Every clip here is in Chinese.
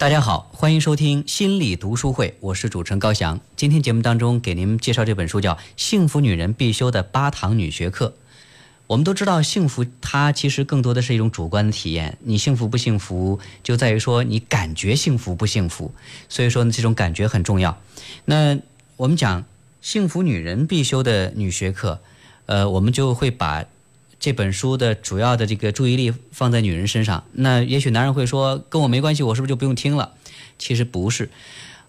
大家好，欢迎收听心理读书会，我是主持人高翔。今天节目当中给您介绍这本书叫《幸福女人必修的八堂女学课》。我们都知道，幸福它其实更多的是一种主观的体验。你幸福不幸福，就在于说你感觉幸福不幸福。所以说呢，这种感觉很重要。那我们讲幸福女人必修的女学课，呃，我们就会把这本书的主要的这个注意力放在女人身上。那也许男人会说，跟我没关系，我是不是就不用听了？其实不是，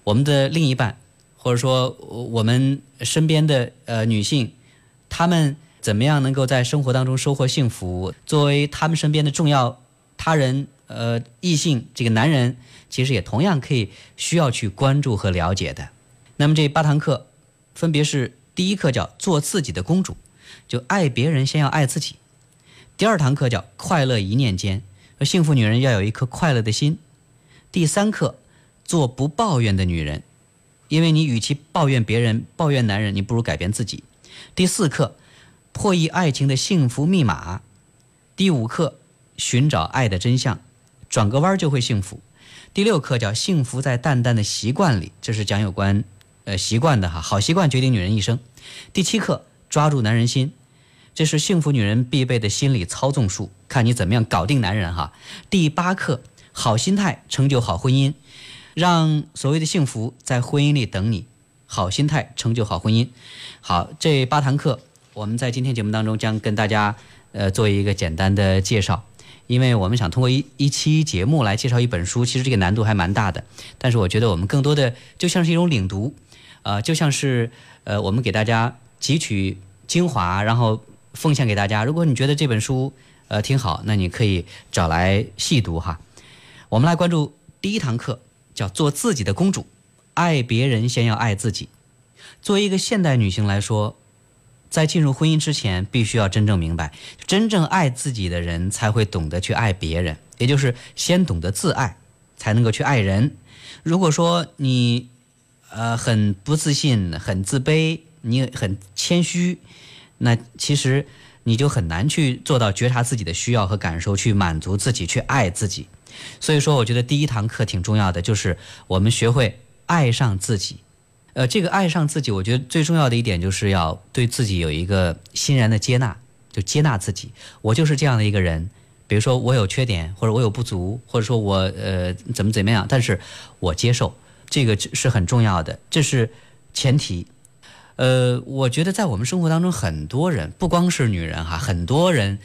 我们的另一半，或者说我们身边的呃女性，她们怎么样能够在生活当中收获幸福？作为他们身边的重要他人，呃，异性这个男人，其实也同样可以需要去关注和了解的。那么这八堂课，分别是第一课叫做自己的公主，就爱别人先要爱自己；第二堂课叫快乐一念间，幸福女人要有一颗快乐的心；第三课。做不抱怨的女人，因为你与其抱怨别人、抱怨男人，你不如改变自己。第四课，破译爱情的幸福密码。第五课，寻找爱的真相，转个弯就会幸福。第六课叫幸福在淡淡的习惯里，这是讲有关呃习惯的哈，好习惯决定女人一生。第七课，抓住男人心，这是幸福女人必备的心理操纵术，看你怎么样搞定男人哈。第八课，好心态成就好婚姻。让所谓的幸福在婚姻里等你，好心态成就好婚姻。好，这八堂课我们在今天节目当中将跟大家呃做一个简单的介绍，因为我们想通过一一期节目来介绍一本书，其实这个难度还蛮大的。但是我觉得我们更多的就像是一种领读，呃，就像是呃我们给大家汲取精华，然后奉献给大家。如果你觉得这本书呃挺好，那你可以找来细读哈。我们来关注第一堂课。叫做自己的公主，爱别人先要爱自己。作为一个现代女性来说，在进入婚姻之前，必须要真正明白，真正爱自己的人才会懂得去爱别人，也就是先懂得自爱，才能够去爱人。如果说你，呃，很不自信、很自卑，你很谦虚，那其实你就很难去做到觉察自己的需要和感受，去满足自己，去爱自己。所以说，我觉得第一堂课挺重要的，就是我们学会爱上自己。呃，这个爱上自己，我觉得最重要的一点就是要对自己有一个欣然的接纳，就接纳自己。我就是这样的一个人，比如说我有缺点，或者我有不足，或者说我呃怎么怎么样，但是我接受，这个是很重要的，这是前提。呃，我觉得在我们生活当中，很多人不光是女人哈，很多人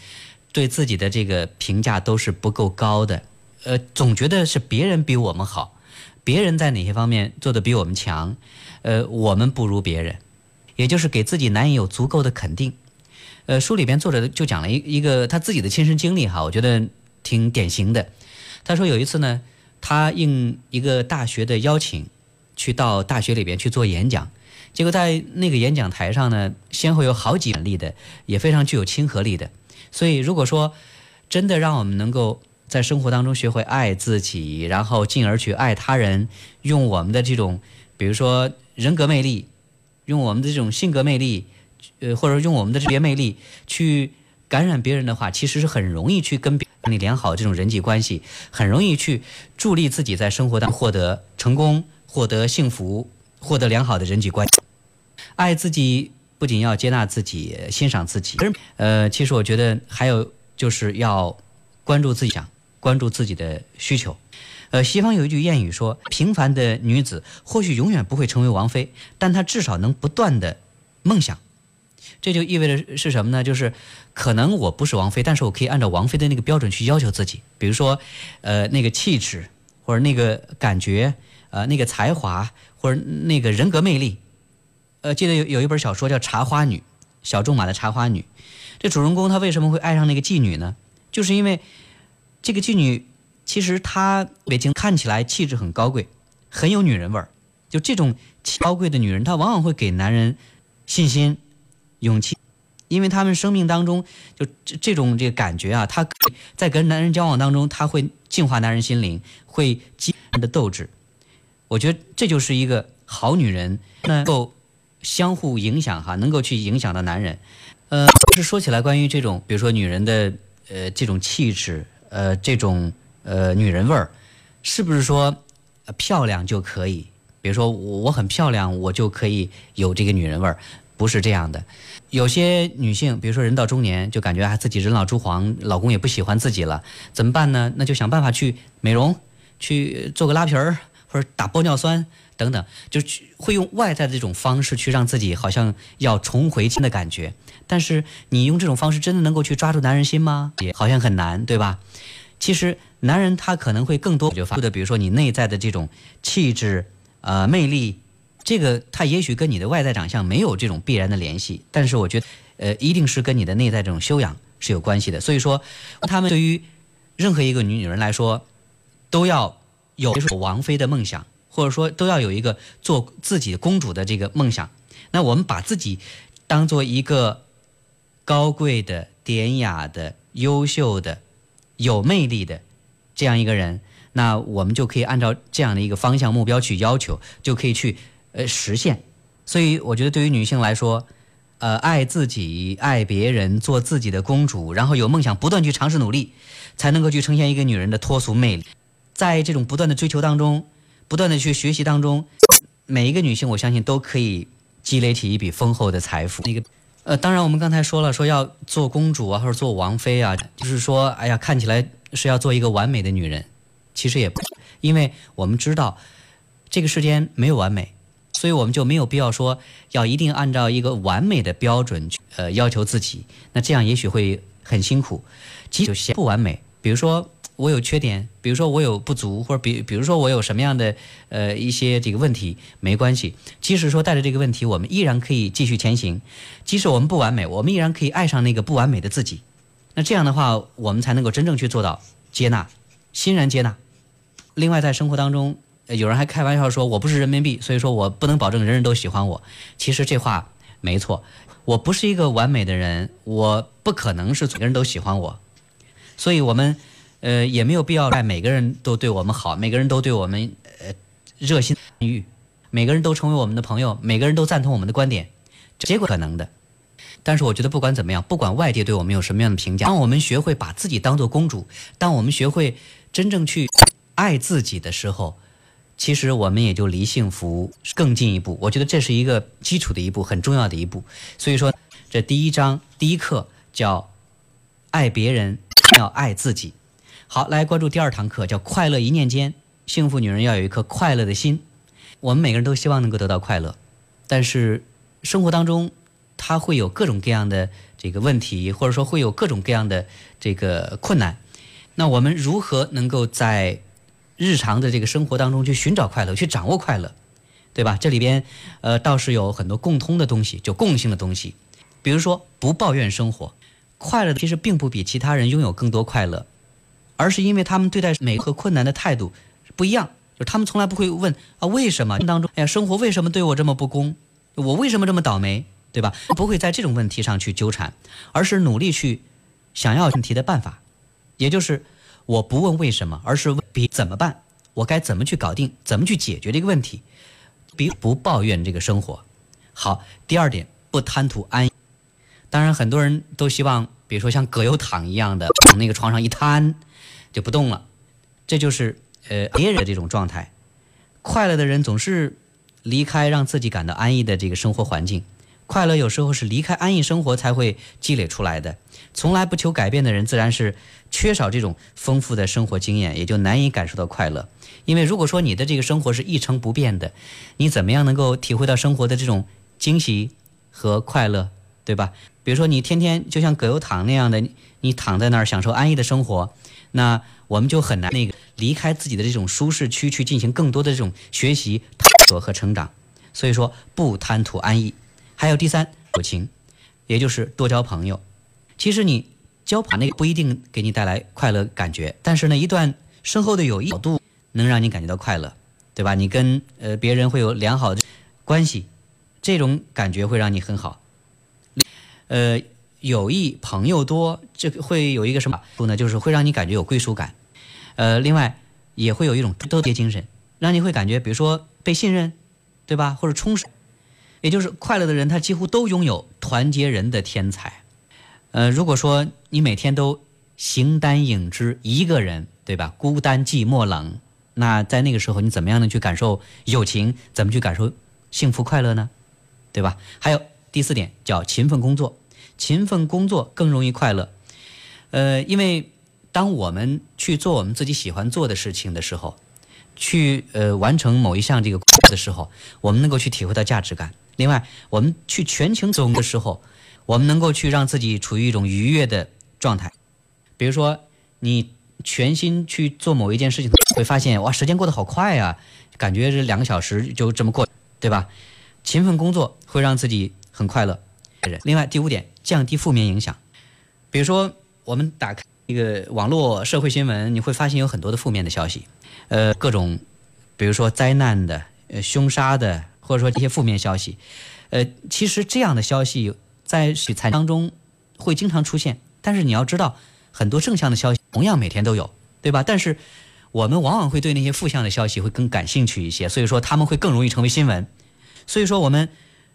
对自己的这个评价都是不够高的。呃，总觉得是别人比我们好，别人在哪些方面做的比我们强，呃，我们不如别人，也就是给自己难以有足够的肯定。呃，书里边作者就讲了一一个他自己的亲身经历哈，我觉得挺典型的。他说有一次呢，他应一个大学的邀请，去到大学里边去做演讲，结果在那个演讲台上呢，先后有好几例的，也非常具有亲和力的。所以如果说真的让我们能够。在生活当中学会爱自己，然后进而去爱他人，用我们的这种，比如说人格魅力，用我们的这种性格魅力，呃，或者用我们的这些魅力去感染别人的话，其实是很容易去跟别人立良好这种人际关系，很容易去助力自己在生活当中获得成功、获得幸福、获得良好的人际关系。爱自己不仅要接纳自己、欣赏自己，呃，其实我觉得还有就是要关注自己想。关注自己的需求，呃，西方有一句谚语说：“平凡的女子或许永远不会成为王妃，但她至少能不断的梦想。”这就意味着是什么呢？就是可能我不是王妃，但是我可以按照王妃的那个标准去要求自己，比如说，呃，那个气质或者那个感觉，呃，那个才华或者那个人格魅力。呃，记得有有一本小说叫《茶花女》，小仲马的《茶花女》，这主人公他为什么会爱上那个妓女呢？就是因为。这个妓女其实她北京看起来气质很高贵，很有女人味儿。就这种高贵的女人，她往往会给男人信心、勇气，因为他们生命当中就这这种这个感觉啊，她在跟男人交往当中，她会净化男人心灵，会激人的斗志。我觉得这就是一个好女人能够相互影响哈，能够去影响到男人。呃，就是说起来关于这种，比如说女人的呃这种气质。呃，这种呃女人味儿，是不是说漂亮就可以，比如说我我很漂亮，我就可以有这个女人味儿，不是这样的。有些女性，比如说人到中年，就感觉啊自己人老珠黄，老公也不喜欢自己了，怎么办呢？那就想办法去美容，去做个拉皮儿，或者打玻尿酸等等，就去会用外在的这种方式去让自己好像要重回的感觉。但是你用这种方式真的能够去抓住男人心吗？也好像很难，对吧？其实男人他可能会更多发的，比如说你内在的这种气质、呃魅力。这个他也许跟你的外在长相没有这种必然的联系，但是我觉得，呃，一定是跟你的内在这种修养是有关系的。所以说，他们对于任何一个女女人来说，都要有王菲的梦想，或者说都要有一个做自己的公主的这个梦想。那我们把自己当做一个高贵的、典雅的、优秀的、有魅力的这样一个人，那我们就可以按照这样的一个方向目标去要求，就可以去。呃，实现，所以我觉得对于女性来说，呃，爱自己，爱别人，做自己的公主，然后有梦想，不断去尝试努力，才能够去呈现一个女人的脱俗魅力。在这种不断的追求当中，不断的去学习当中，每一个女性，我相信都可以积累起一笔丰厚的财富。那个，呃，当然我们刚才说了，说要做公主啊，或者做王妃啊，就是说，哎呀，看起来是要做一个完美的女人，其实也不，因为我们知道，这个世间没有完美。所以我们就没有必要说要一定按照一个完美的标准去呃要求自己，那这样也许会很辛苦。即使不完美，比如说我有缺点，比如说我有不足，或者比比如说我有什么样的呃一些这个问题，没关系。即使说带着这个问题，我们依然可以继续前行。即使我们不完美，我们依然可以爱上那个不完美的自己。那这样的话，我们才能够真正去做到接纳，欣然接纳。另外，在生活当中。有人还开玩笑说：“我不是人民币，所以说我不能保证人人都喜欢我。”其实这话没错，我不是一个完美的人，我不可能是每个人都喜欢我。所以，我们呃也没有必要在每个人都对我们好，每个人都对我们呃热心欲，每个人都成为我们的朋友，每个人都赞同我们的观点，结果可能的。但是，我觉得不管怎么样，不管外界对我们有什么样的评价，当我们学会把自己当做公主，当我们学会真正去爱自己的时候。其实我们也就离幸福更进一步，我觉得这是一个基础的一步，很重要的一步。所以说，这第一章第一课叫爱别人，要爱自己。好，来关注第二堂课，叫快乐一念间。幸福女人要有一颗快乐的心。我们每个人都希望能够得到快乐，但是生活当中它会有各种各样的这个问题，或者说会有各种各样的这个困难。那我们如何能够在日常的这个生活当中去寻找快乐，去掌握快乐，对吧？这里边，呃，倒是有很多共通的东西，就共性的东西。比如说，不抱怨生活，快乐其实并不比其他人拥有更多快乐，而是因为他们对待每个困难的态度不一样。就是他们从来不会问啊，为什么当中，哎呀，生活为什么对我这么不公？我为什么这么倒霉？对吧？不会在这种问题上去纠缠，而是努力去想要问题的办法，也就是。我不问为什么，而是问比怎么办，我该怎么去搞定，怎么去解决这个问题，比不抱怨这个生活。好，第二点，不贪图安逸。当然，很多人都希望，比如说像葛优躺一样的，往那个床上一瘫，就不动了。这就是呃别人的这种状态。快乐的人总是离开让自己感到安逸的这个生活环境。快乐有时候是离开安逸生活才会积累出来的。从来不求改变的人，自然是缺少这种丰富的生活经验，也就难以感受到快乐。因为如果说你的这个生活是一成不变的，你怎么样能够体会到生活的这种惊喜和快乐，对吧？比如说你天天就像葛优躺那样的，你躺在那儿享受安逸的生活，那我们就很难那个离开自己的这种舒适区去进行更多的这种学习、探索和成长。所以说，不贪图安逸。还有第三，友情，也就是多交朋友。其实你交朋友不一定给你带来快乐感觉，但是呢，一段深厚的友谊度能让你感觉到快乐，对吧？你跟呃别人会有良好的关系，这种感觉会让你很好。呃，友谊朋友多，这个会有一个什么不呢？就是会让你感觉有归属感。呃，另外也会有一种多结精神，让你会感觉，比如说被信任，对吧？或者充实，也就是快乐的人，他几乎都拥有团结人的天才。呃，如果说你每天都形单影只一个人，对吧？孤单寂寞冷，那在那个时候，你怎么样能去感受友情？怎么去感受幸福快乐呢？对吧？还有第四点叫勤奋工作，勤奋工作更容易快乐。呃，因为当我们去做我们自己喜欢做的事情的时候，去呃完成某一项这个工作的时候，我们能够去体会到价值感。另外，我们去全情走的时候，我们能够去让自己处于一种愉悦的状态。比如说，你全心去做某一件事情，会发现哇，时间过得好快呀，感觉这两个小时就这么过，对吧？勤奋工作会让自己很快乐。另外，第五点，降低负面影响。比如说，我们打开一个网络社会新闻，你会发现有很多的负面的消息，呃，各种，比如说灾难的、呃凶杀的。或者说这些负面消息，呃，其实这样的消息在取材当中会经常出现，但是你要知道，很多正向的消息同样每天都有，对吧？但是我们往往会对那些负向的消息会更感兴趣一些，所以说他们会更容易成为新闻。所以说我们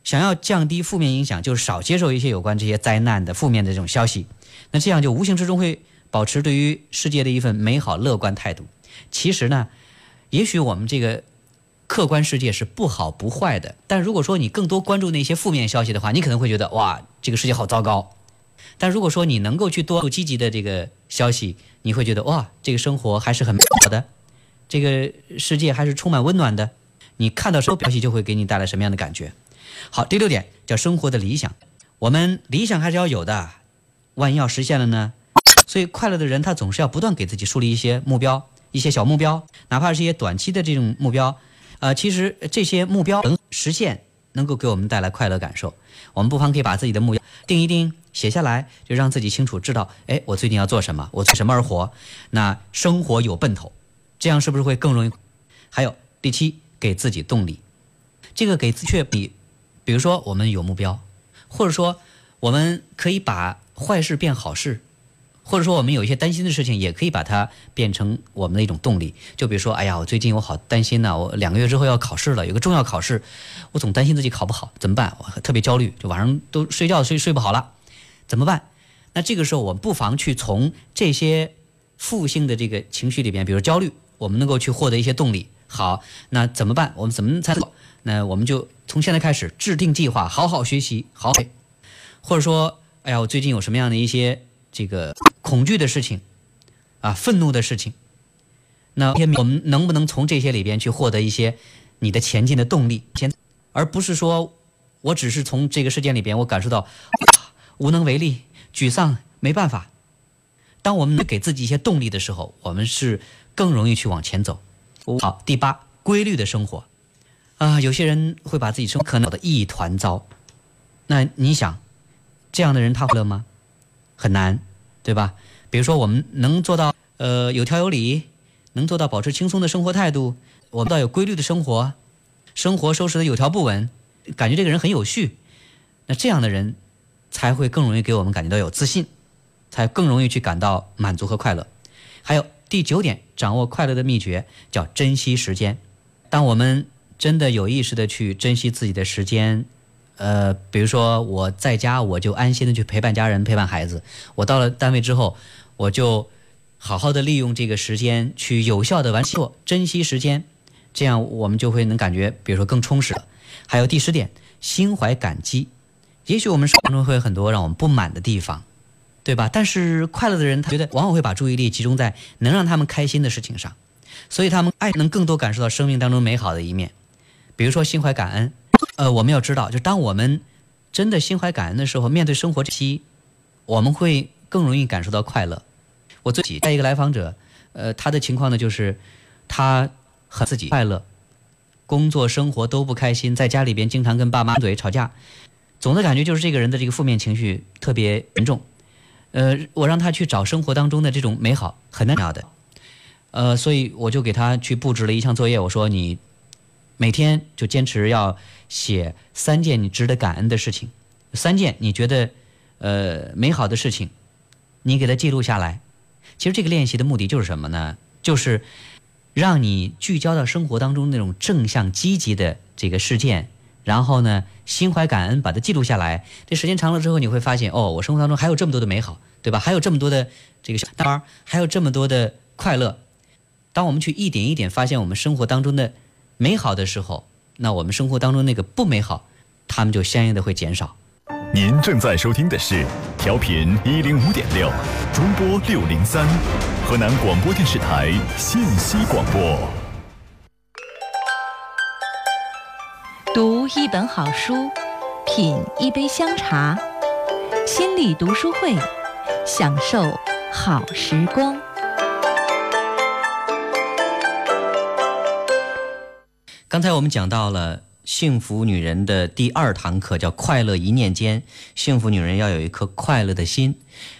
想要降低负面影响，就是少接受一些有关这些灾难的负面的这种消息，那这样就无形之中会保持对于世界的一份美好乐观态度。其实呢，也许我们这个。客观世界是不好不坏的，但如果说你更多关注那些负面消息的话，你可能会觉得哇，这个世界好糟糕。但如果说你能够去多积极的这个消息，你会觉得哇，这个生活还是很美好的，这个世界还是充满温暖的。你看到什么消息就会给你带来什么样的感觉？好，第六点叫生活的理想，我们理想还是要有的，万一要实现了呢？所以快乐的人他总是要不断给自己树立一些目标，一些小目标，哪怕是一些短期的这种目标。呃，其实这些目标能实现，能够给我们带来快乐感受。我们不妨可以把自己的目标定一定，写下来，就让自己清楚知道，哎，我最近要做什么，我为什么而活？那生活有奔头，这样是不是会更容易？还有第七，给自己动力。这个给自确比，比如说我们有目标，或者说我们可以把坏事变好事。或者说，我们有一些担心的事情，也可以把它变成我们的一种动力。就比如说，哎呀，我最近我好担心呐，我两个月之后要考试了，有个重要考试，我总担心自己考不好，怎么办？我特别焦虑，就晚上都睡觉睡睡不好了，怎么办？那这个时候，我们不妨去从这些负性的这个情绪里边，比如焦虑，我们能够去获得一些动力。好，那怎么办？我们怎么才能？那我们就从现在开始制定计划，好好学习，好。或者说，哎呀，我最近有什么样的一些这个。恐惧的事情，啊，愤怒的事情，那我们能不能从这些里边去获得一些你的前进的动力？前，而不是说我只是从这个事件里边我感受到无能为力、沮丧、没办法。当我们给自己一些动力的时候，我们是更容易去往前走。好，第八，规律的生活啊，有些人会把自己生活可能的一团糟。那你想，这样的人他快乐吗？很难。对吧？比如说，我们能做到呃有条有理，能做到保持轻松的生活态度，我们到有规律的生活，生活收拾的有条不紊，感觉这个人很有序，那这样的人才会更容易给我们感觉到有自信，才更容易去感到满足和快乐。还有第九点，掌握快乐的秘诀叫珍惜时间。当我们真的有意识的去珍惜自己的时间。呃，比如说我在家，我就安心的去陪伴家人、陪伴孩子。我到了单位之后，我就好好的利用这个时间去有效的完成工作，珍惜时间，这样我们就会能感觉，比如说更充实了。还有第十点，心怀感激。也许我们生活中会有很多让我们不满的地方，对吧？但是快乐的人，他觉得往往会把注意力集中在能让他们开心的事情上，所以他们爱能更多感受到生命当中美好的一面。比如说心怀感恩。呃，我们要知道，就当我们真的心怀感恩的时候，面对生活期，我们会更容易感受到快乐。我自己带一个来访者，呃，他的情况呢，就是他很自己快乐，工作生活都不开心，在家里边经常跟爸妈嘴吵架，总的感觉就是这个人的这个负面情绪特别严重。呃，我让他去找生活当中的这种美好，很难找的。呃，所以我就给他去布置了一项作业，我说你。每天就坚持要写三件你值得感恩的事情，三件你觉得呃美好的事情，你给它记录下来。其实这个练习的目的就是什么呢？就是让你聚焦到生活当中那种正向积极的这个事件，然后呢心怀感恩，把它记录下来。这时间长了之后，你会发现哦，我生活当中还有这么多的美好，对吧？还有这么多的这个小当然还有这么多的快乐。当我们去一点一点发现我们生活当中的美好的时候，那我们生活当中那个不美好，他们就相应的会减少。您正在收听的是调频一零五点六，中波六零三，河南广播电视台信息广播。读一本好书，品一杯香茶，心理读书会，享受好时光。刚才我们讲到了幸福女人的第二堂课，叫“快乐一念间”。幸福女人要有一颗快乐的心。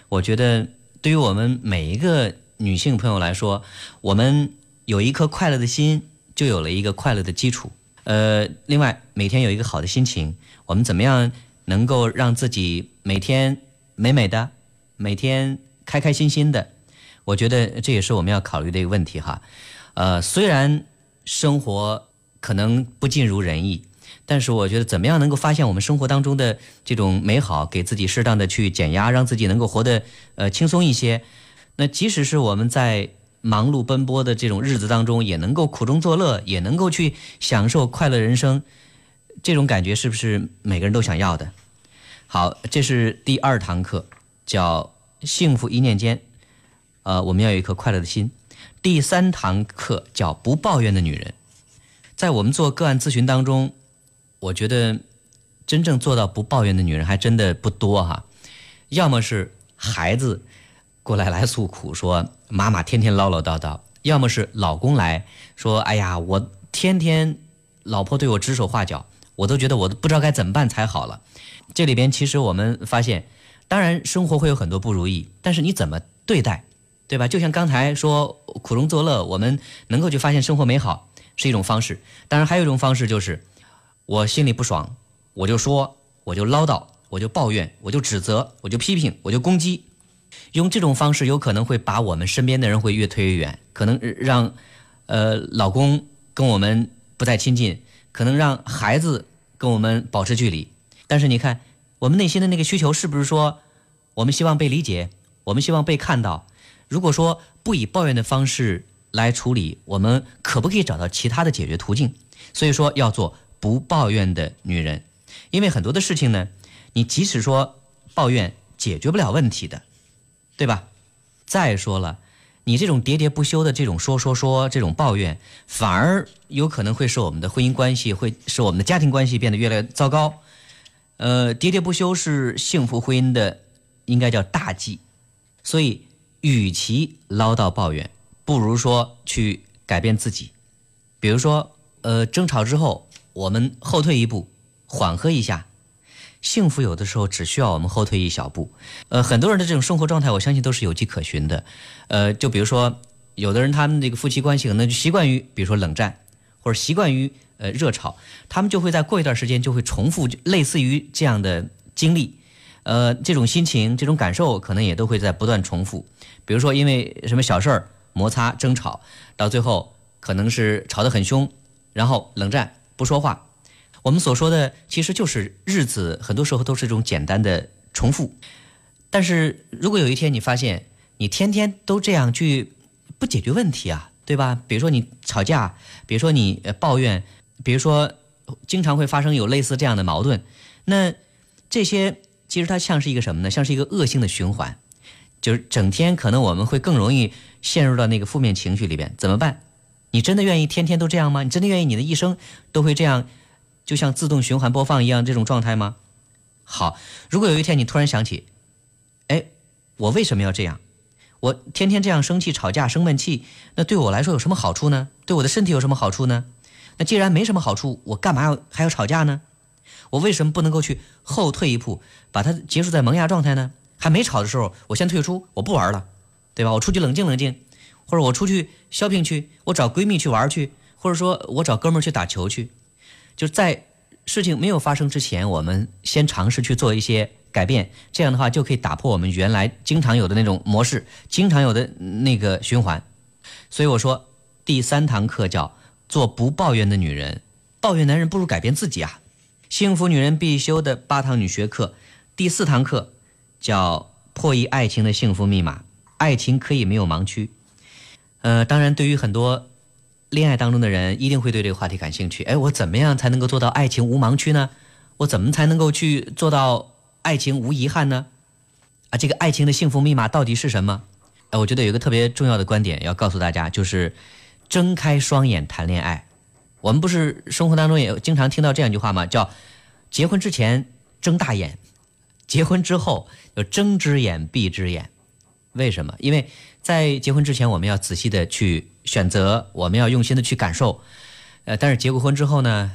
我觉得，对于我们每一个女性朋友来说，我们有一颗快乐的心，就有了一个快乐的基础。呃，另外，每天有一个好的心情，我们怎么样能够让自己每天美美的，每天开开心心的？我觉得这也是我们要考虑的一个问题哈。呃，虽然生活。可能不尽如人意，但是我觉得怎么样能够发现我们生活当中的这种美好，给自己适当的去减压，让自己能够活得呃轻松一些。那即使是我们在忙碌奔波的这种日子当中，也能够苦中作乐，也能够去享受快乐人生。这种感觉是不是每个人都想要的？好，这是第二堂课，叫幸福一念间。呃，我们要有一颗快乐的心。第三堂课叫不抱怨的女人。在我们做个案咨询当中，我觉得真正做到不抱怨的女人还真的不多哈。要么是孩子过来来诉苦，说妈妈天天唠唠叨叨；要么是老公来说，哎呀，我天天老婆对我指手画脚，我都觉得我都不知道该怎么办才好了。这里边其实我们发现，当然生活会有很多不如意，但是你怎么对待，对吧？就像刚才说苦中作乐，我们能够去发现生活美好。是一种方式，当然还有一种方式就是，我心里不爽，我就说，我就唠叨，我就抱怨，我就指责，我就批评，我就攻击。用这种方式有可能会把我们身边的人会越推越远，可能让，呃，老公跟我们不再亲近，可能让孩子跟我们保持距离。但是你看，我们内心的那个需求是不是说，我们希望被理解，我们希望被看到？如果说不以抱怨的方式。来处理，我们可不可以找到其他的解决途径？所以说要做不抱怨的女人，因为很多的事情呢，你即使说抱怨解决不了问题的，对吧？再说了，你这种喋喋不休的这种说说说这种抱怨，反而有可能会使我们的婚姻关系，会使我们的家庭关系变得越来越糟糕。呃，喋喋不休是幸福婚姻的应该叫大忌，所以与其唠叨抱怨。不如说去改变自己，比如说，呃，争吵之后，我们后退一步，缓和一下。幸福有的时候只需要我们后退一小步。呃，很多人的这种生活状态，我相信都是有迹可循的。呃，就比如说，有的人他们这个夫妻关系可能就习惯于，比如说冷战，或者习惯于呃热吵，他们就会在过一段时间就会重复类似于这样的经历。呃，这种心情、这种感受可能也都会在不断重复。比如说，因为什么小事儿。摩擦、争吵，到最后可能是吵得很凶，然后冷战不说话。我们所说的其实就是日子，很多时候都是一种简单的重复。但是如果有一天你发现你天天都这样去不解决问题啊，对吧？比如说你吵架，比如说你抱怨，比如说经常会发生有类似这样的矛盾，那这些其实它像是一个什么呢？像是一个恶性的循环。就是整天可能我们会更容易陷入到那个负面情绪里边，怎么办？你真的愿意天天都这样吗？你真的愿意你的一生都会这样，就像自动循环播放一样这种状态吗？好，如果有一天你突然想起，哎，我为什么要这样？我天天这样生气、吵架、生闷气，那对我来说有什么好处呢？对我的身体有什么好处呢？那既然没什么好处，我干嘛要还要吵架呢？我为什么不能够去后退一步，把它结束在萌芽状态呢？还没吵的时候，我先退出，我不玩了，对吧？我出去冷静冷静，或者我出去 shopping 去，我找闺蜜去玩去，或者说我找哥们儿去打球去，就在事情没有发生之前，我们先尝试去做一些改变，这样的话就可以打破我们原来经常有的那种模式，经常有的那个循环。所以我说，第三堂课叫做不抱怨的女人，抱怨男人不如改变自己啊！幸福女人必修的八堂女学课，第四堂课。叫破译爱情的幸福密码，爱情可以没有盲区。呃，当然，对于很多恋爱当中的人，一定会对这个话题感兴趣。哎，我怎么样才能够做到爱情无盲区呢？我怎么才能够去做到爱情无遗憾呢？啊，这个爱情的幸福密码到底是什么？哎，我觉得有一个特别重要的观点要告诉大家，就是睁开双眼谈恋爱。我们不是生活当中也经常听到这样一句话吗？叫结婚之前睁大眼，结婚之后要睁只眼闭只眼。为什么？因为在结婚之前，我们要仔细的去选择，我们要用心的去感受。呃，但是结过婚之后呢，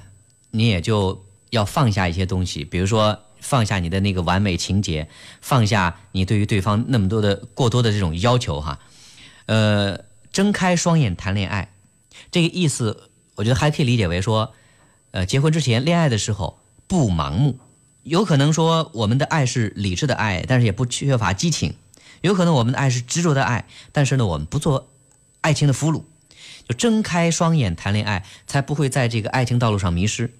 你也就要放下一些东西，比如说放下你的那个完美情节，放下你对于对方那么多的过多的这种要求哈。呃，睁开双眼谈恋爱，这个意思。我觉得还可以理解为说，呃，结婚之前恋爱的时候不盲目，有可能说我们的爱是理智的爱，但是也不缺乏激情；有可能我们的爱是执着的爱，但是呢，我们不做爱情的俘虏，就睁开双眼谈恋爱，才不会在这个爱情道路上迷失。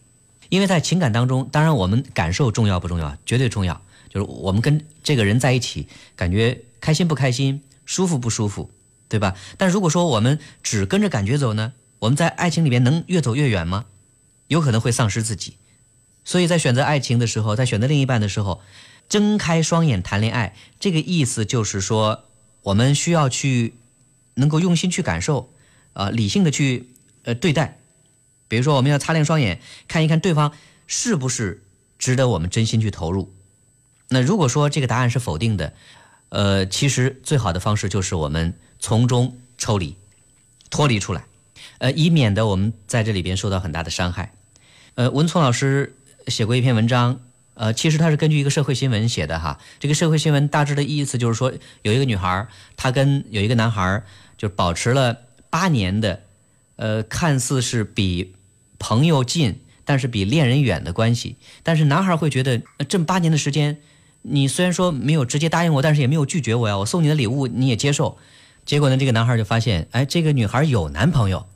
因为在情感当中，当然我们感受重要不重要？绝对重要。就是我们跟这个人在一起，感觉开心不开心，舒服不舒服，对吧？但如果说我们只跟着感觉走呢？我们在爱情里面能越走越远吗？有可能会丧失自己，所以在选择爱情的时候，在选择另一半的时候，睁开双眼谈恋爱，这个意思就是说，我们需要去能够用心去感受，啊，理性的去呃对待。比如说，我们要擦亮双眼，看一看对方是不是值得我们真心去投入。那如果说这个答案是否定的，呃，其实最好的方式就是我们从中抽离，脱离出来。呃，以免的我们在这里边受到很大的伤害。呃，文聪老师写过一篇文章，呃，其实他是根据一个社会新闻写的哈。这个社会新闻大致的意思就是说，有一个女孩，她跟有一个男孩就保持了八年的，呃，看似是比朋友近，但是比恋人远的关系。但是男孩会觉得，这八年的时间，你虽然说没有直接答应我，但是也没有拒绝我呀，我送你的礼物你也接受。结果呢，这个男孩就发现，哎，这个女孩有男朋友。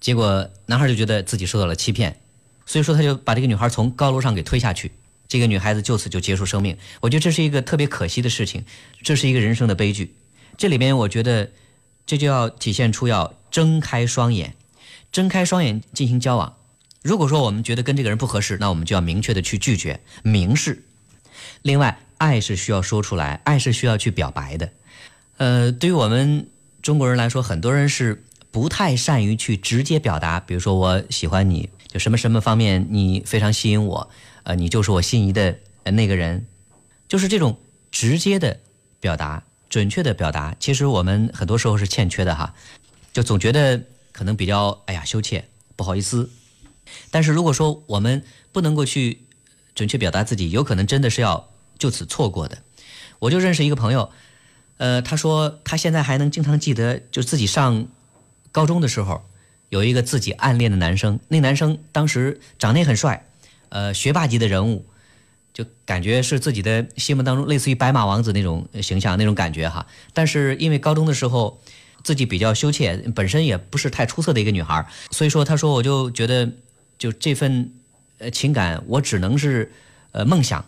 结果男孩就觉得自己受到了欺骗，所以说他就把这个女孩从高楼上给推下去，这个女孩子就此就结束生命。我觉得这是一个特别可惜的事情，这是一个人生的悲剧。这里边我觉得这就要体现出要睁开双眼，睁开双眼进行交往。如果说我们觉得跟这个人不合适，那我们就要明确的去拒绝，明示。另外，爱是需要说出来，爱是需要去表白的。呃，对于我们中国人来说，很多人是。不太善于去直接表达，比如说我喜欢你，就什么什么方面你非常吸引我，呃，你就是我心仪的那个人，就是这种直接的表达、准确的表达，其实我们很多时候是欠缺的哈，就总觉得可能比较哎呀羞怯，不好意思。但是如果说我们不能够去准确表达自己，有可能真的是要就此错过的。我就认识一个朋友，呃，他说他现在还能经常记得，就自己上。高中的时候，有一个自己暗恋的男生，那男生当时长得也很帅，呃，学霸级的人物，就感觉是自己的心目当中类似于白马王子那种形象那种感觉哈。但是因为高中的时候自己比较羞怯，本身也不是太出色的一个女孩，所以说他说我就觉得就这份呃情感我只能是呃梦想，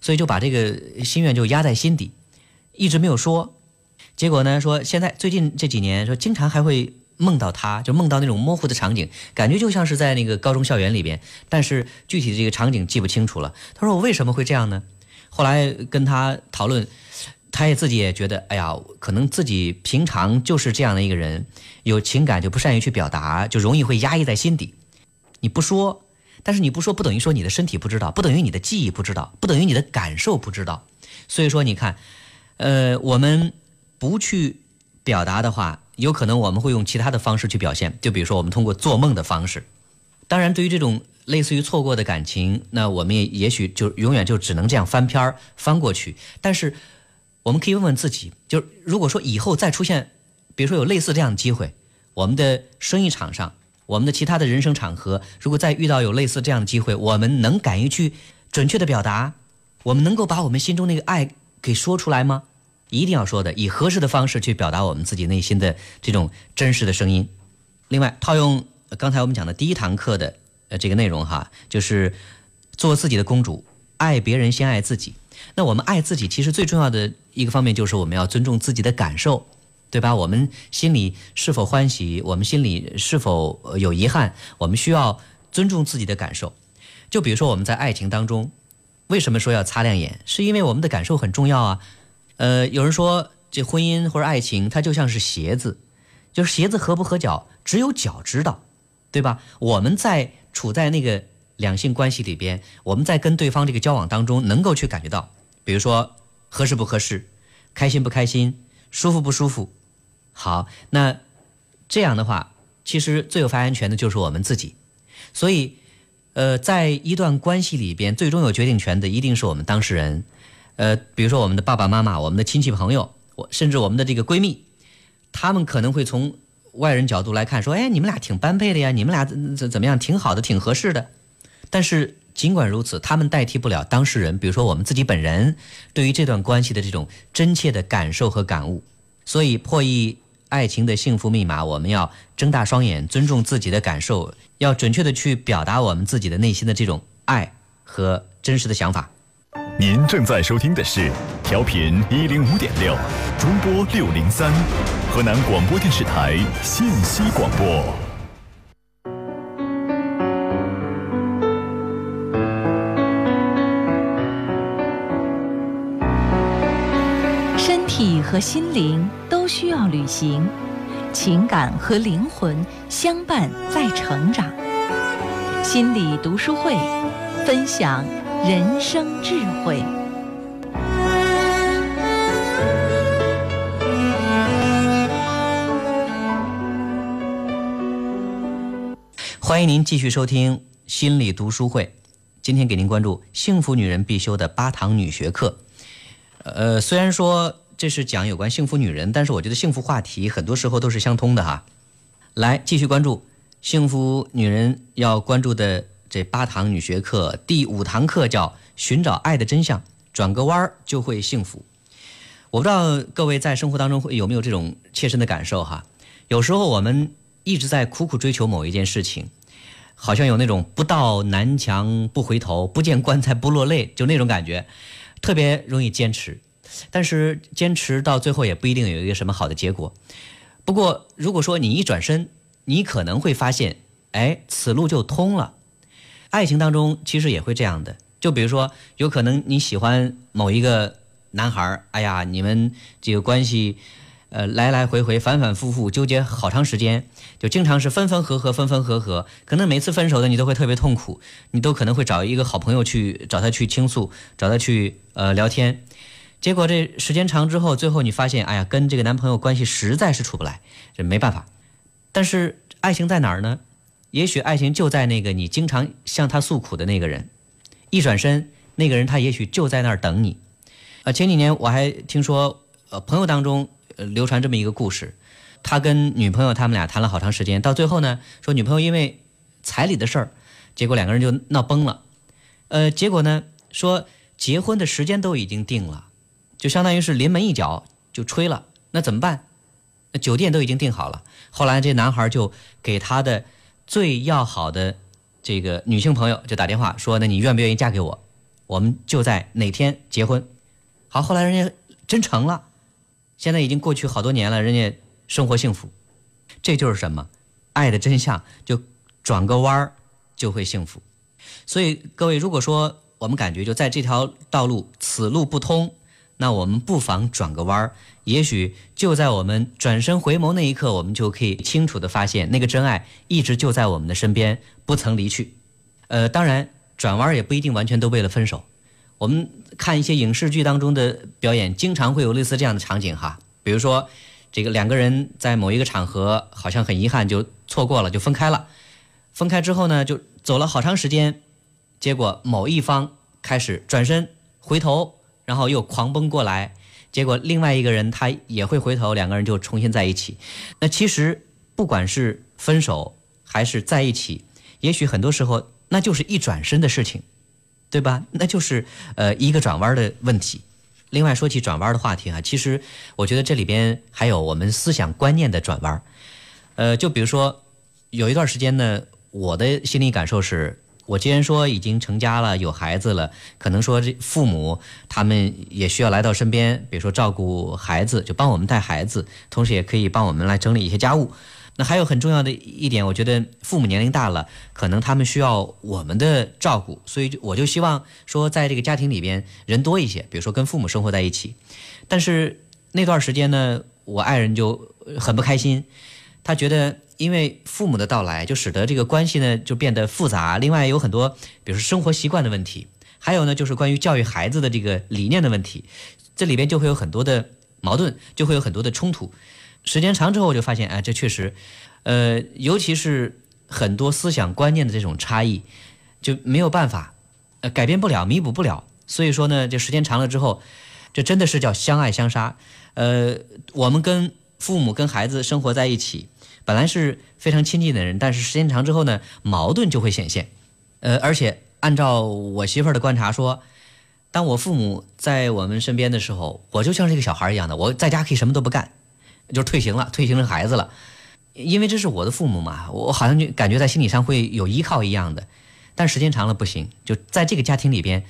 所以就把这个心愿就压在心底，一直没有说。结果呢，说现在最近这几年说经常还会。梦到他，就梦到那种模糊的场景，感觉就像是在那个高中校园里边，但是具体的这个场景记不清楚了。他说：“我为什么会这样呢？”后来跟他讨论，他也自己也觉得，哎呀，可能自己平常就是这样的一个人，有情感就不善于去表达，就容易会压抑在心底。你不说，但是你不说不等于说你的身体不知道，不等于你的记忆不知道，不等于你的感受不知道。所以说，你看，呃，我们不去表达的话。有可能我们会用其他的方式去表现，就比如说我们通过做梦的方式。当然，对于这种类似于错过的感情，那我们也也许就永远就只能这样翻篇儿翻过去。但是，我们可以问问自己，就如果说以后再出现，比如说有类似这样的机会，我们的生意场上，我们的其他的人生场合，如果再遇到有类似这样的机会，我们能敢于去准确的表达，我们能够把我们心中那个爱给说出来吗？一定要说的，以合适的方式去表达我们自己内心的这种真实的声音。另外，套用刚才我们讲的第一堂课的呃这个内容哈，就是做自己的公主，爱别人先爱自己。那我们爱自己，其实最重要的一个方面就是我们要尊重自己的感受。对吧？我们心里是否欢喜？我们心里是否有遗憾？我们需要尊重自己的感受。就比如说我们在爱情当中，为什么说要擦亮眼？是因为我们的感受很重要啊。呃，有人说这婚姻或者爱情，它就像是鞋子，就是鞋子合不合脚，只有脚知道，对吧？我们在处在那个两性关系里边，我们在跟对方这个交往当中，能够去感觉到，比如说合适不合适，开心不开心，舒服不舒服。好，那这样的话，其实最有发言权的就是我们自己。所以，呃，在一段关系里边，最终有决定权的一定是我们当事人。呃，比如说我们的爸爸妈妈、我们的亲戚朋友，我甚至我们的这个闺蜜，他们可能会从外人角度来看，说：“哎，你们俩挺般配的呀，你们俩怎怎么样，挺好的，挺合适的。”但是尽管如此，他们代替不了当事人，比如说我们自己本人对于这段关系的这种真切的感受和感悟。所以，破译爱情的幸福密码，我们要睁大双眼，尊重自己的感受，要准确的去表达我们自己的内心的这种爱和真实的想法。您正在收听的是调频一零五点六，中波六零三，河南广播电视台信息广播。身体和心灵都需要旅行，情感和灵魂相伴在成长。心理读书会，分享。人生智慧。欢迎您继续收听心理读书会。今天给您关注幸福女人必修的八堂女学课。呃，虽然说这是讲有关幸福女人，但是我觉得幸福话题很多时候都是相通的哈。来，继续关注幸福女人要关注的。这八堂女学课第五堂课叫“寻找爱的真相”，转个弯儿就会幸福。我不知道各位在生活当中会有没有这种切身的感受哈？有时候我们一直在苦苦追求某一件事情，好像有那种不到南墙不回头，不见棺材不落泪，就那种感觉，特别容易坚持。但是坚持到最后也不一定有一个什么好的结果。不过如果说你一转身，你可能会发现，哎，此路就通了。爱情当中其实也会这样的，就比如说，有可能你喜欢某一个男孩儿，哎呀，你们这个关系，呃，来来回回、反反复复纠结好长时间，就经常是分分合合、分分合合，可能每次分手的你都会特别痛苦，你都可能会找一个好朋友去找他去倾诉，找他去呃聊天，结果这时间长之后，最后你发现，哎呀，跟这个男朋友关系实在是处不来，这没办法。但是爱情在哪儿呢？也许爱情就在那个你经常向他诉苦的那个人，一转身，那个人他也许就在那儿等你。啊，前几年我还听说，呃，朋友当中呃流传这么一个故事，他跟女朋友他们俩谈了好长时间，到最后呢，说女朋友因为彩礼的事儿，结果两个人就闹崩了。呃，结果呢，说结婚的时间都已经定了，就相当于是临门一脚就吹了，那怎么办？那酒店都已经订好了。后来这男孩就给他的。最要好的这个女性朋友就打电话说：“那你愿不愿意嫁给我？我们就在哪天结婚？”好，后来人家真成了，现在已经过去好多年了，人家生活幸福。这就是什么？爱的真相，就转个弯儿就会幸福。所以各位，如果说我们感觉就在这条道路此路不通。那我们不妨转个弯儿，也许就在我们转身回眸那一刻，我们就可以清楚地发现，那个真爱一直就在我们的身边，不曾离去。呃，当然，转弯也不一定完全都为了分手。我们看一些影视剧当中的表演，经常会有类似这样的场景哈。比如说，这个两个人在某一个场合，好像很遗憾就错过了，就分开了。分开之后呢，就走了好长时间，结果某一方开始转身回头。然后又狂奔过来，结果另外一个人他也会回头，两个人就重新在一起。那其实不管是分手还是在一起，也许很多时候那就是一转身的事情，对吧？那就是呃一个转弯的问题。另外说起转弯的话题啊，其实我觉得这里边还有我们思想观念的转弯。呃，就比如说有一段时间呢，我的心理感受是，我既然说已经成家了，有孩子了，可能说这父母他们也需要来到身边，比如说照顾孩子，就帮我们带孩子，同时也可以帮我们来整理一些家务。那还有很重要的一点，我觉得父母年龄大了，可能他们需要我们的照顾，所以我就希望说，在这个家庭里边人多一些，比如说跟父母生活在一起。但是那段时间呢，我爱人就很不开心，他觉得因为父母的到来，就使得这个关系呢就变得复杂。另外有很多，比如说生活习惯的问题，还有呢就是关于教育孩子的这个理念的问题，这里边就会有很多的矛盾，就会有很多的冲突。时间长之后，我就发现，哎，这确实，呃，尤其是很多思想观念的这种差异，就没有办法，呃，改变不了，弥补不了。所以说呢，这时间长了之后，这真的是叫相爱相杀。呃，我们跟父母、跟孩子生活在一起，本来是非常亲近的人，但是时间长之后呢，矛盾就会显现。呃，而且按照我媳妇儿的观察说，当我父母在我们身边的时候，我就像是一个小孩一样的，我在家可以什么都不干。就退行了，退行成孩子了，因为这是我的父母嘛，我好像就感觉在心理上会有依靠一样的。但时间长了不行，就在这个家庭里边，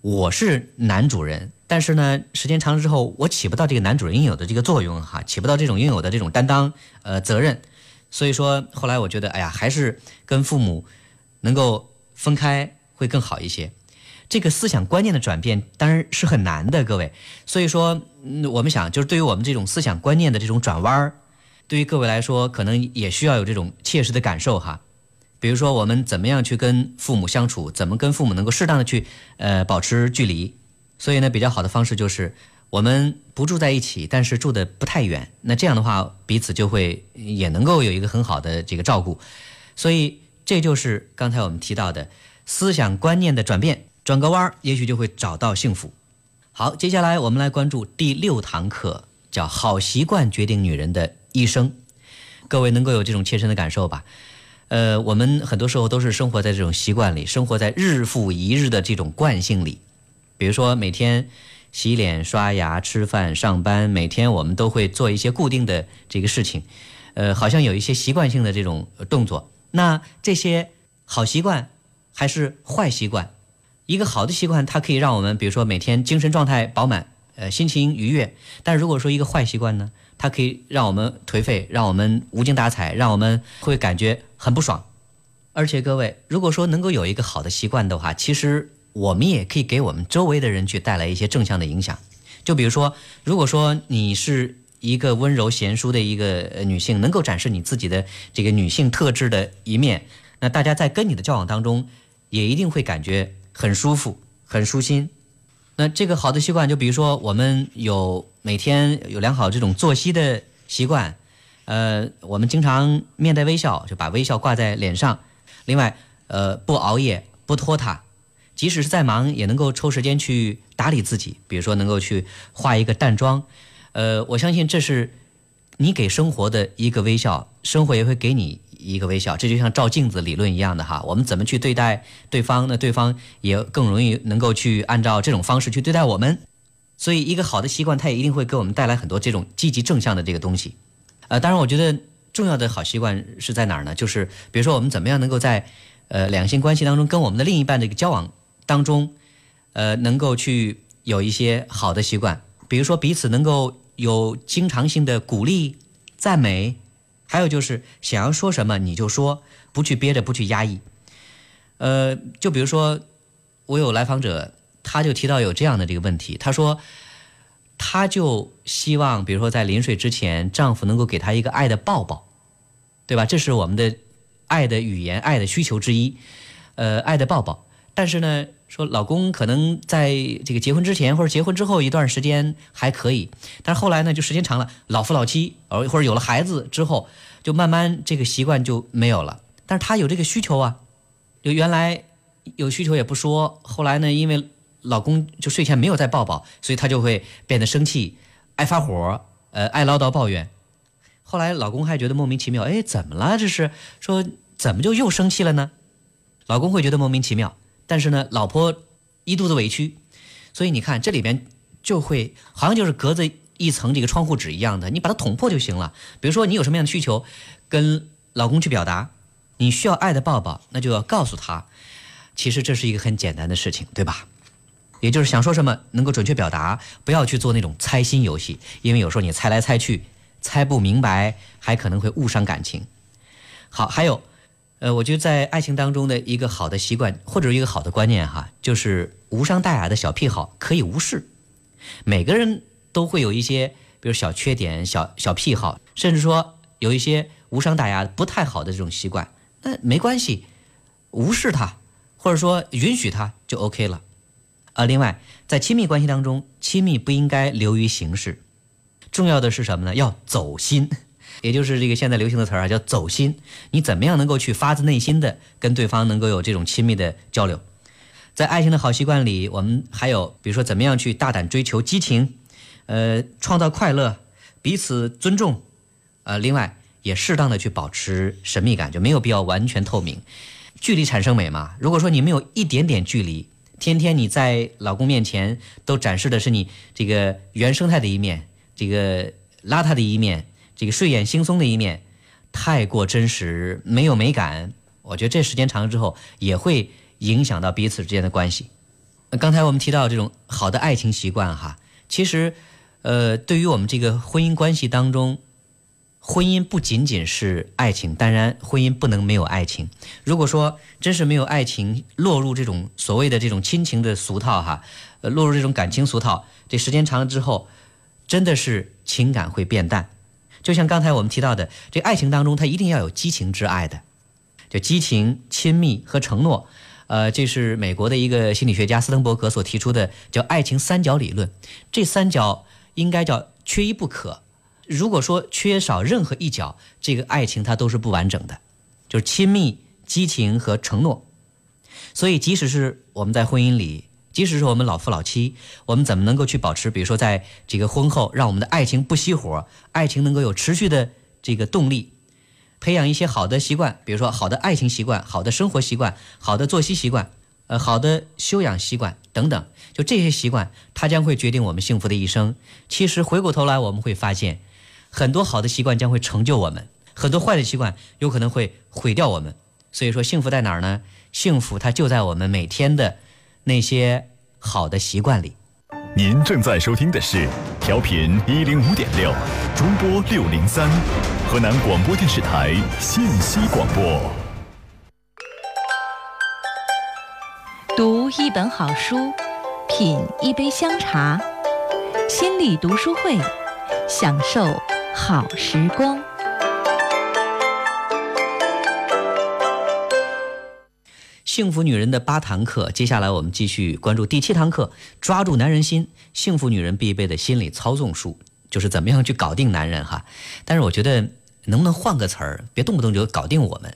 我是男主人，但是呢，时间长了之后，我起不到这个男主人应有的这个作用哈，起不到这种应有的这种担当呃责任。所以说后来我觉得，哎呀，还是跟父母能够分开会更好一些。这个思想观念的转变当然是很难的，各位。所以说，嗯我们想，就是对于我们这种思想观念的这种转弯儿，对于各位来说，可能也需要有这种切实的感受哈。比如说，我们怎么样去跟父母相处，怎么跟父母能够适当的去呃保持距离。所以呢，比较好的方式就是我们不住在一起，但是住的不太远。那这样的话，彼此就会也能够有一个很好的这个照顾。所以这就是刚才我们提到的思想观念的转变。转个弯儿，也许就会找到幸福。好，接下来我们来关注第六堂课，叫“好习惯决定女人的一生”。各位能够有这种切身的感受吧？呃，我们很多时候都是生活在这种习惯里，生活在日复一日的这种惯性里。比如说，每天洗脸、刷牙、吃饭、上班，每天我们都会做一些固定的这个事情，呃，好像有一些习惯性的这种动作。那这些好习惯还是坏习惯？一个好的习惯，它可以让我们，比如说每天精神状态饱满，呃，心情愉悦。但如果说一个坏习惯呢，它可以让我们颓废，让我们无精打采，让我们会感觉很不爽。而且各位，如果说能够有一个好的习惯的话，其实我们也可以给我们周围的人去带来一些正向的影响。就比如说，如果说你是一个温柔贤淑的一个女性，能够展示你自己的这个女性特质的一面，那大家在跟你的交往当中，也一定会感觉。很舒服，很舒心。那这个好的习惯，就比如说我们有每天有良好这种作息的习惯，呃，我们经常面带微笑，就把微笑挂在脸上。另外，呃，不熬夜，不拖沓，即使是再忙，也能够抽时间去打理自己。比如说，能够去化一个淡妆。呃，我相信这是你给生活的一个微笑，生活也会给你。一个微笑，这就像照镜子理论一样的哈。我们怎么去对待对方，那对方也更容易能够去按照这种方式去对待我们。所以，一个好的习惯，它也一定会给我们带来很多这种积极正向的这个东西。呃，当然，我觉得重要的好习惯是在哪儿呢？就是比如说，我们怎么样能够在呃两性关系当中，跟我们的另一半的一个交往当中，呃，能够去有一些好的习惯，比如说彼此能够有经常性的鼓励、赞美。还有就是想要说什么你就说，不去憋着，不去压抑。呃，就比如说，我有来访者，他就提到有这样的这个问题，他说，他就希望，比如说在临睡之前，丈夫能够给他一个爱的抱抱，对吧？这是我们的爱的语言、爱的需求之一，呃，爱的抱抱。但是呢。说老公可能在这个结婚之前或者结婚之后一段时间还可以，但是后来呢，就时间长了，老夫老妻，呃或者有了孩子之后，就慢慢这个习惯就没有了。但是他有这个需求啊，就原来有需求也不说，后来呢，因为老公就睡前没有再抱抱，所以他就会变得生气，爱发火，呃，爱唠叨抱怨。后来老公还觉得莫名其妙，哎，怎么了？这是说怎么就又生气了呢？老公会觉得莫名其妙。但是呢，老婆一肚子委屈，所以你看这里边就会好像就是隔着一层这个窗户纸一样的，你把它捅破就行了。比如说你有什么样的需求，跟老公去表达，你需要爱的抱抱，那就要告诉他，其实这是一个很简单的事情，对吧？也就是想说什么能够准确表达，不要去做那种猜心游戏，因为有时候你猜来猜去，猜不明白，还可能会误伤感情。好，还有，呃，我觉得在爱情当中的一个好的习惯或者一个好的观念哈，就是无伤大雅的小癖好可以无视。每个人都会有一些，比如小缺点、小小癖好，甚至说有一些无伤大雅、不太好的这种习惯，那没关系，无视它，或者说允许它就 OK 了。啊，另外，在亲密关系当中，亲密不应该流于形式，重要的是什么呢？要走心，也就是这个现在流行的词儿啊，叫走心。你怎么样能够去发自内心的跟对方能够有这种亲密的交流？在爱情的好习惯里，我们还有比如说怎么样去大胆追求激情，呃，创造快乐，彼此尊重，呃，另外也适当的去保持神秘感，就没有必要完全透明。距离产生美嘛？如果说你没有一点点距离。天天你在老公面前都展示的是你这个原生态的一面，这个邋遢的一面，这个睡眼惺忪的一面，太过真实，没有美感。我觉得这时间长了之后，也会影响到彼此之间的关系。刚才我们提到这种好的爱情习惯哈，其实，呃，对于我们这个婚姻关系当中。婚姻不仅仅是爱情，当然婚姻不能没有爱情。如果说真是没有爱情，落入这种所谓的这种亲情的俗套哈，呃，落入这种感情俗套，这时间长了之后，真的是情感会变淡。就像刚才我们提到的，这爱情当中它一定要有激情之爱的，就激情、亲密和承诺。呃，这是美国的一个心理学家斯滕伯格所提出的叫爱情三角理论。这三角应该叫缺一不可。如果说缺少任何一角，这个爱情它都是不完整的，就是亲密、激情和承诺。所以，即使是我们在婚姻里，即使是我们老夫老妻，我们怎么能够去保持？比如说，在这个婚后，让我们的爱情不熄火，爱情能够有持续的这个动力，培养一些好的习惯，比如说好的爱情习惯、好的生活习惯、好的作息习惯、呃好的修养习惯等等。就这些习惯，它将会决定我们幸福的一生。其实回过头来，我们会发现。很多好的习惯将会成就我们，很多坏的习惯有可能会毁掉我们。所以说，幸福在哪儿呢？幸福它就在我们每天的那些好的习惯里。您正在收听的是调频一零五点六，中波六零三，河南广播电视台信息广播。读一本好书，品一杯香茶，心理读书会，享受。好时光，幸福女人的八堂课，接下来我们继续关注第七堂课：抓住男人心。幸福女人必备的心理操纵术，就是怎么样去搞定男人哈。但是我觉得，能不能换个词儿，别动不动就搞定我们？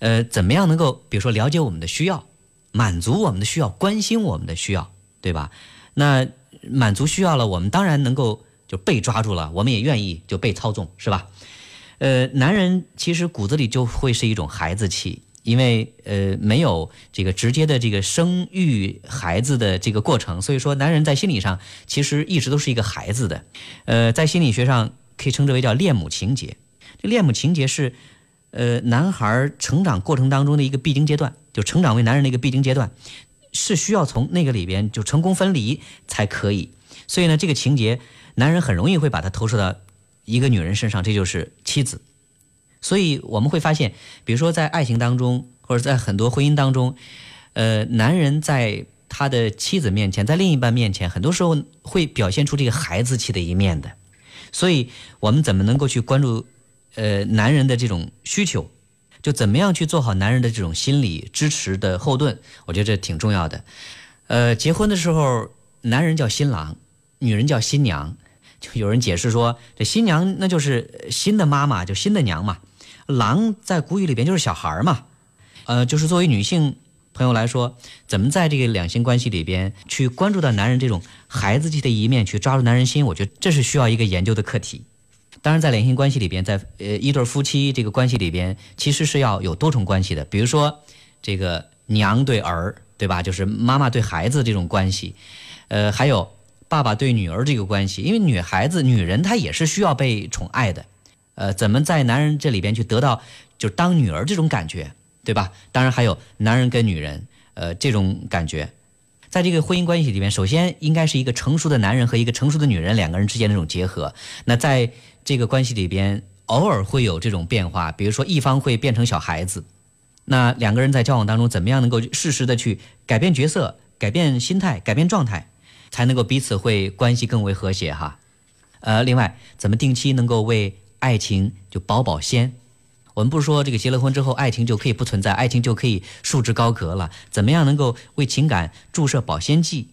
呃，怎么样能够，比如说了解我们的需要，满足我们的需要，关心我们的需要，对吧？那满足需要了，我们当然能够。就被抓住了，我们也愿意就被操纵，是吧？呃，男人其实骨子里就会是一种孩子气，因为呃没有这个直接的这个生育孩子的这个过程，所以说男人在心理上其实一直都是一个孩子的。呃，在心理学上可以称之为叫恋母情节。这恋母情节是呃男孩成长过程当中的一个必经阶段，就成长为男人的一个必经阶段，是需要从那个里边就成功分离才可以。所以呢，这个情节。男人很容易会把它投射到一个女人身上，这就是妻子。所以我们会发现，比如说在爱情当中，或者在很多婚姻当中，呃，男人在他的妻子面前，在另一半面前，很多时候会表现出这个孩子气的一面的。所以，我们怎么能够去关注呃男人的这种需求，就怎么样去做好男人的这种心理支持的后盾？我觉得这挺重要的。呃，结婚的时候，男人叫新郎，女人叫新娘。就有人解释说，这新娘那就是新的妈妈，就新的娘嘛。狼在古语里边就是小孩嘛。呃，就是作为女性朋友来说，怎么在这个两性关系里边去关注到男人这种孩子气的一面，去抓住男人心，我觉得这是需要一个研究的课题。当然，在两性关系里边，在呃一对夫妻这个关系里边，其实是要有多重关系的。比如说，这个娘对儿，对吧？就是妈妈对孩子这种关系。呃，还有。爸爸对女儿这个关系，因为女孩子、女人她也是需要被宠爱的，呃，怎么在男人这里边去得到，就当女儿这种感觉，对吧？当然还有男人跟女人，呃，这种感觉。在这个婚姻关系里面，首先应该是一个成熟的男人和一个成熟的女人两个人之间的这种结合。那在这个关系里边，偶尔会有这种变化，比如说一方会变成小孩子。那两个人在交往当中，怎么样能够适时的去改变角色、改变心态、改变状态，才能够彼此会关系更为和谐哈？呃，另外，怎么定期能够为爱情就保保鲜？我们不说这个结了婚之后爱情就可以不存在，爱情就可以束之高阁了？怎么样能够为情感注射保鲜剂？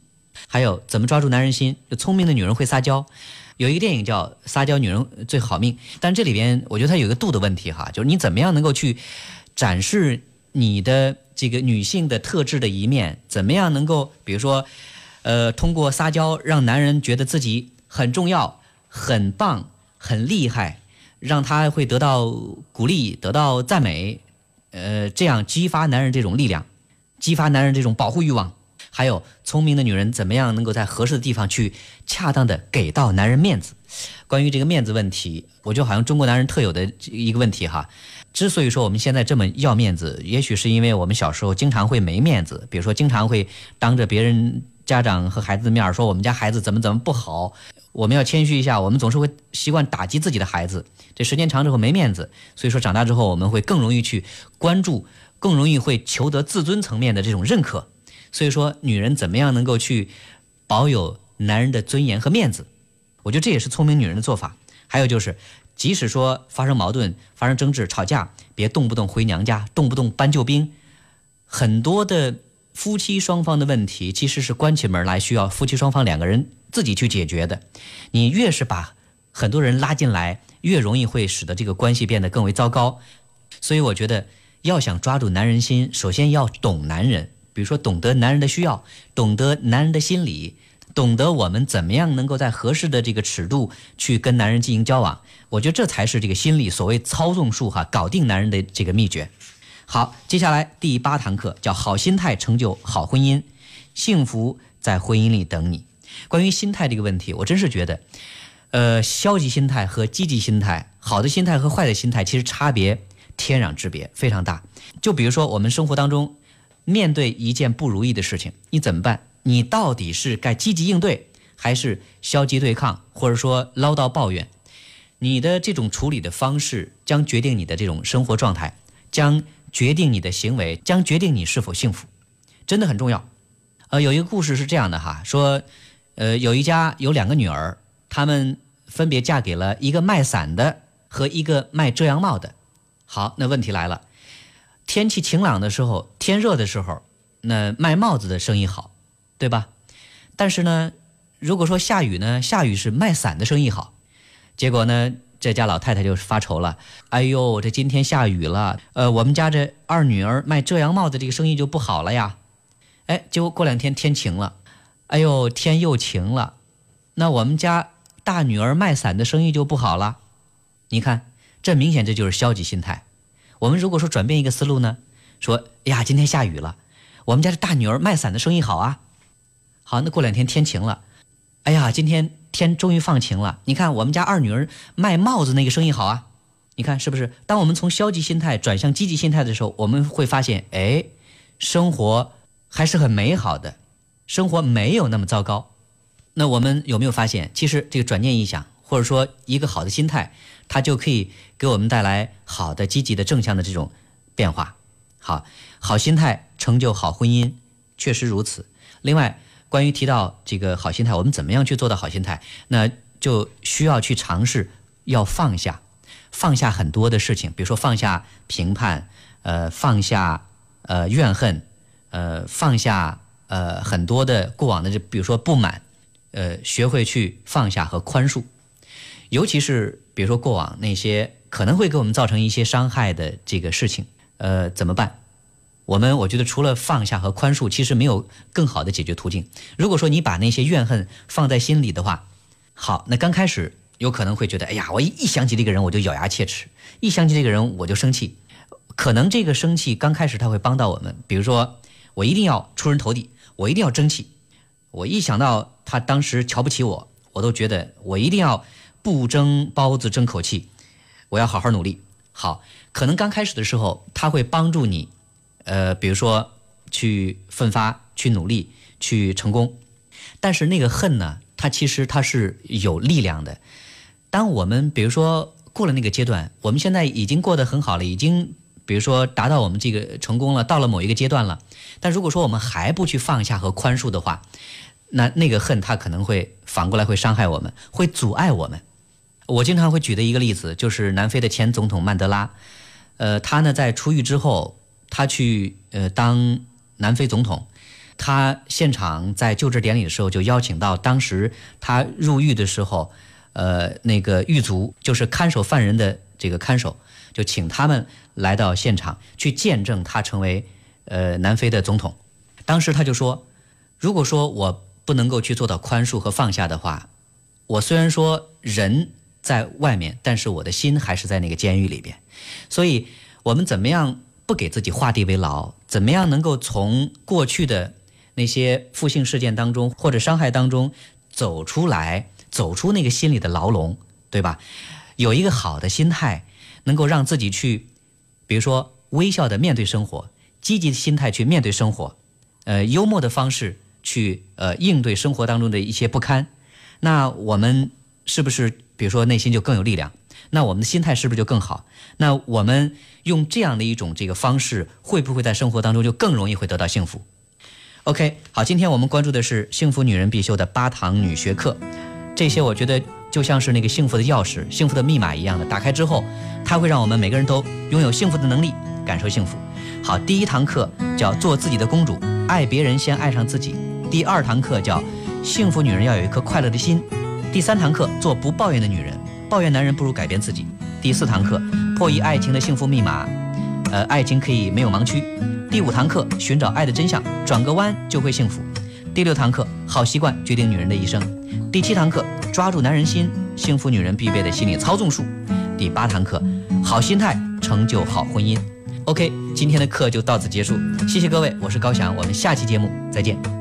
还有怎么抓住男人心？聪明的女人会撒娇，有一个电影叫《撒娇女人最好命》，但这里边我觉得它有一个度的问题哈，就是你怎么样能够去展示你的这个女性的特质的一面？怎么样能够比如说，呃，通过撒娇让男人觉得自己很重要、很棒、很厉害？让他会得到鼓励，得到赞美，呃，这样激发男人这种力量，激发男人这种保护欲望。还有聪明的女人怎么样能够在合适的地方去恰当的给到男人面子？关于这个面子问题，我就好像中国男人特有的一个问题哈。之所以说我们现在这么要面子，也许是因为我们小时候经常会没面子，比如说经常会当着别人家长和孩子的面说我们家孩子怎么怎么不好。我们要谦虚一下，我们总是会习惯打击自己的孩子，这时间长之后没面子，所以说长大之后我们会更容易去关注，更容易会求得自尊层面的这种认可。所以说，女人怎么样能够去保有男人的尊严和面子？我觉得这也是聪明女人的做法。还有就是，即使说发生矛盾、发生争执、吵架，别动不动回娘家，动不动搬救兵，很多的。夫妻双方的问题其实是关起门来需要夫妻双方两个人自己去解决的。你越是把很多人拉进来，越容易会使得这个关系变得更为糟糕。所以我觉得，要想抓住男人心，首先要懂男人，比如说懂得男人的需要，懂得男人的心理，懂得我们怎么样能够在合适的这个尺度去跟男人进行交往。我觉得这才是这个心理所谓操纵术哈，搞定男人的这个秘诀。好，接下来第八堂课叫“好心态成就好婚姻，幸福在婚姻里等你”。关于心态这个问题，我真是觉得，呃，消极心态和积极心态，好的心态和坏的心态，其实差别天壤之别，非常大。就比如说，我们生活当中面对一件不如意的事情，你怎么办？你到底是该积极应对，还是消极对抗，或者说唠叨抱怨？你的这种处理的方式，将决定你的这种生活状态，将。决定你的行为，将决定你是否幸福，真的很重要。呃，有一个故事是这样的哈，说，呃，有一家有两个女儿，她们分别嫁给了一个卖伞的和一个卖遮阳帽的。好，那问题来了，天气晴朗的时候，天热的时候，那卖帽子的生意好，对吧？但是呢，如果说下雨呢，下雨是卖伞的生意好，结果呢？这家老太太就发愁了，哎呦，这今天下雨了，呃，我们家这二女儿卖遮阳帽的这个生意就不好了呀。哎，结果过两天天晴了，哎呦，天又晴了，那我们家大女儿卖伞的生意就不好了。你看，这明显这就是消极心态。我们如果说转变一个思路呢，说，哎呀，今天下雨了，我们家这大女儿卖伞的生意好啊。好，那过两天天晴了，哎呀，今天。天终于放晴了，你看我们家二女儿卖帽子那个生意好啊，你看是不是？当我们从消极心态转向积极心态的时候，我们会发现，哎，生活还是很美好的，生活没有那么糟糕。那我们有没有发现，其实这个转念一想，或者说一个好的心态，它就可以给我们带来好的、积极的、正向的这种变化。好，好心态成就好婚姻，确实如此。另外。关于提到这个好心态，我们怎么样去做到好心态？那就需要去尝试要放下，放下很多的事情，比如说放下评判，呃，放下呃怨恨，呃，放下呃很多的过往的，就比如说不满，呃，学会去放下和宽恕，尤其是比如说过往那些可能会给我们造成一些伤害的这个事情，呃，怎么办？我们我觉得除了放下和宽恕，其实没有更好的解决途径。如果说你把那些怨恨放在心里的话，好，那刚开始有可能会觉得，哎呀，我一一想起这个人我就咬牙切齿，一想起这个人我就生气。可能这个生气刚开始他会帮到我们，比如说我一定要出人头地，我一定要争气。我一想到他当时瞧不起我，我都觉得我一定要不争包子争口气，我要好好努力。好，可能刚开始的时候他会帮助你。呃，比如说去奋发、去努力、去成功。但是那个恨呢，它其实它是有力量的。当我们比如说过了那个阶段，我们现在已经过得很好了，已经比如说达到我们这个成功了，到了某一个阶段了。但如果说我们还不去放下和宽恕的话，那那个恨它可能会反过来会伤害我们，会阻碍我们。我经常会举的一个例子就是南非的前总统曼德拉，呃，他呢在出狱之后，他去呃当南非总统，他现场在就职典礼的时候就邀请到当时他入狱的时候，呃那个狱卒就是看守犯人的这个看守，就请他们来到现场去见证他成为呃南非的总统。当时他就说，如果说我不能够去做到宽恕和放下的话，我虽然说人。在外面，但是我的心还是在那个监狱里边，所以我们怎么样不给自己画地为牢？怎么样能够从过去的那些负性事件当中或者伤害当中走出来，走出那个心里的牢笼，对吧？有一个好的心态，能够让自己去，比如说微笑的面对生活，积极的心态去面对生活，呃，幽默的方式去呃应对生活当中的一些不堪，那我们是不是？比如说内心就更有力量，那我们的心态是不是就更好？那我们用这样的一种这个方式，会不会在生活当中就更容易会得到幸福？OK，好，今天我们关注的是幸福女人必修的八堂女学课，这些我觉得就像是那个幸福的钥匙、幸福的密码一样的，打开之后，它会让我们每个人都拥有幸福的能力，感受幸福。好，第一堂课叫做自己的公主，爱别人先爱上自己。第二堂课叫幸福女人要有一颗快乐的心。第三堂课，做不抱怨的女人，抱怨男人不如改变自己。第四堂课，破译爱情的幸福密码，呃，爱情可以没有盲区。第五堂课，寻找爱的真相，转个弯就会幸福。第六堂课，好习惯决定女人的一生。第七堂课，抓住男人心，幸福女人必备的心理操纵术。第八堂课，好心态成就好婚姻。OK，今天的课就到此结束，谢谢各位，我是高翔，我们下期节目再见。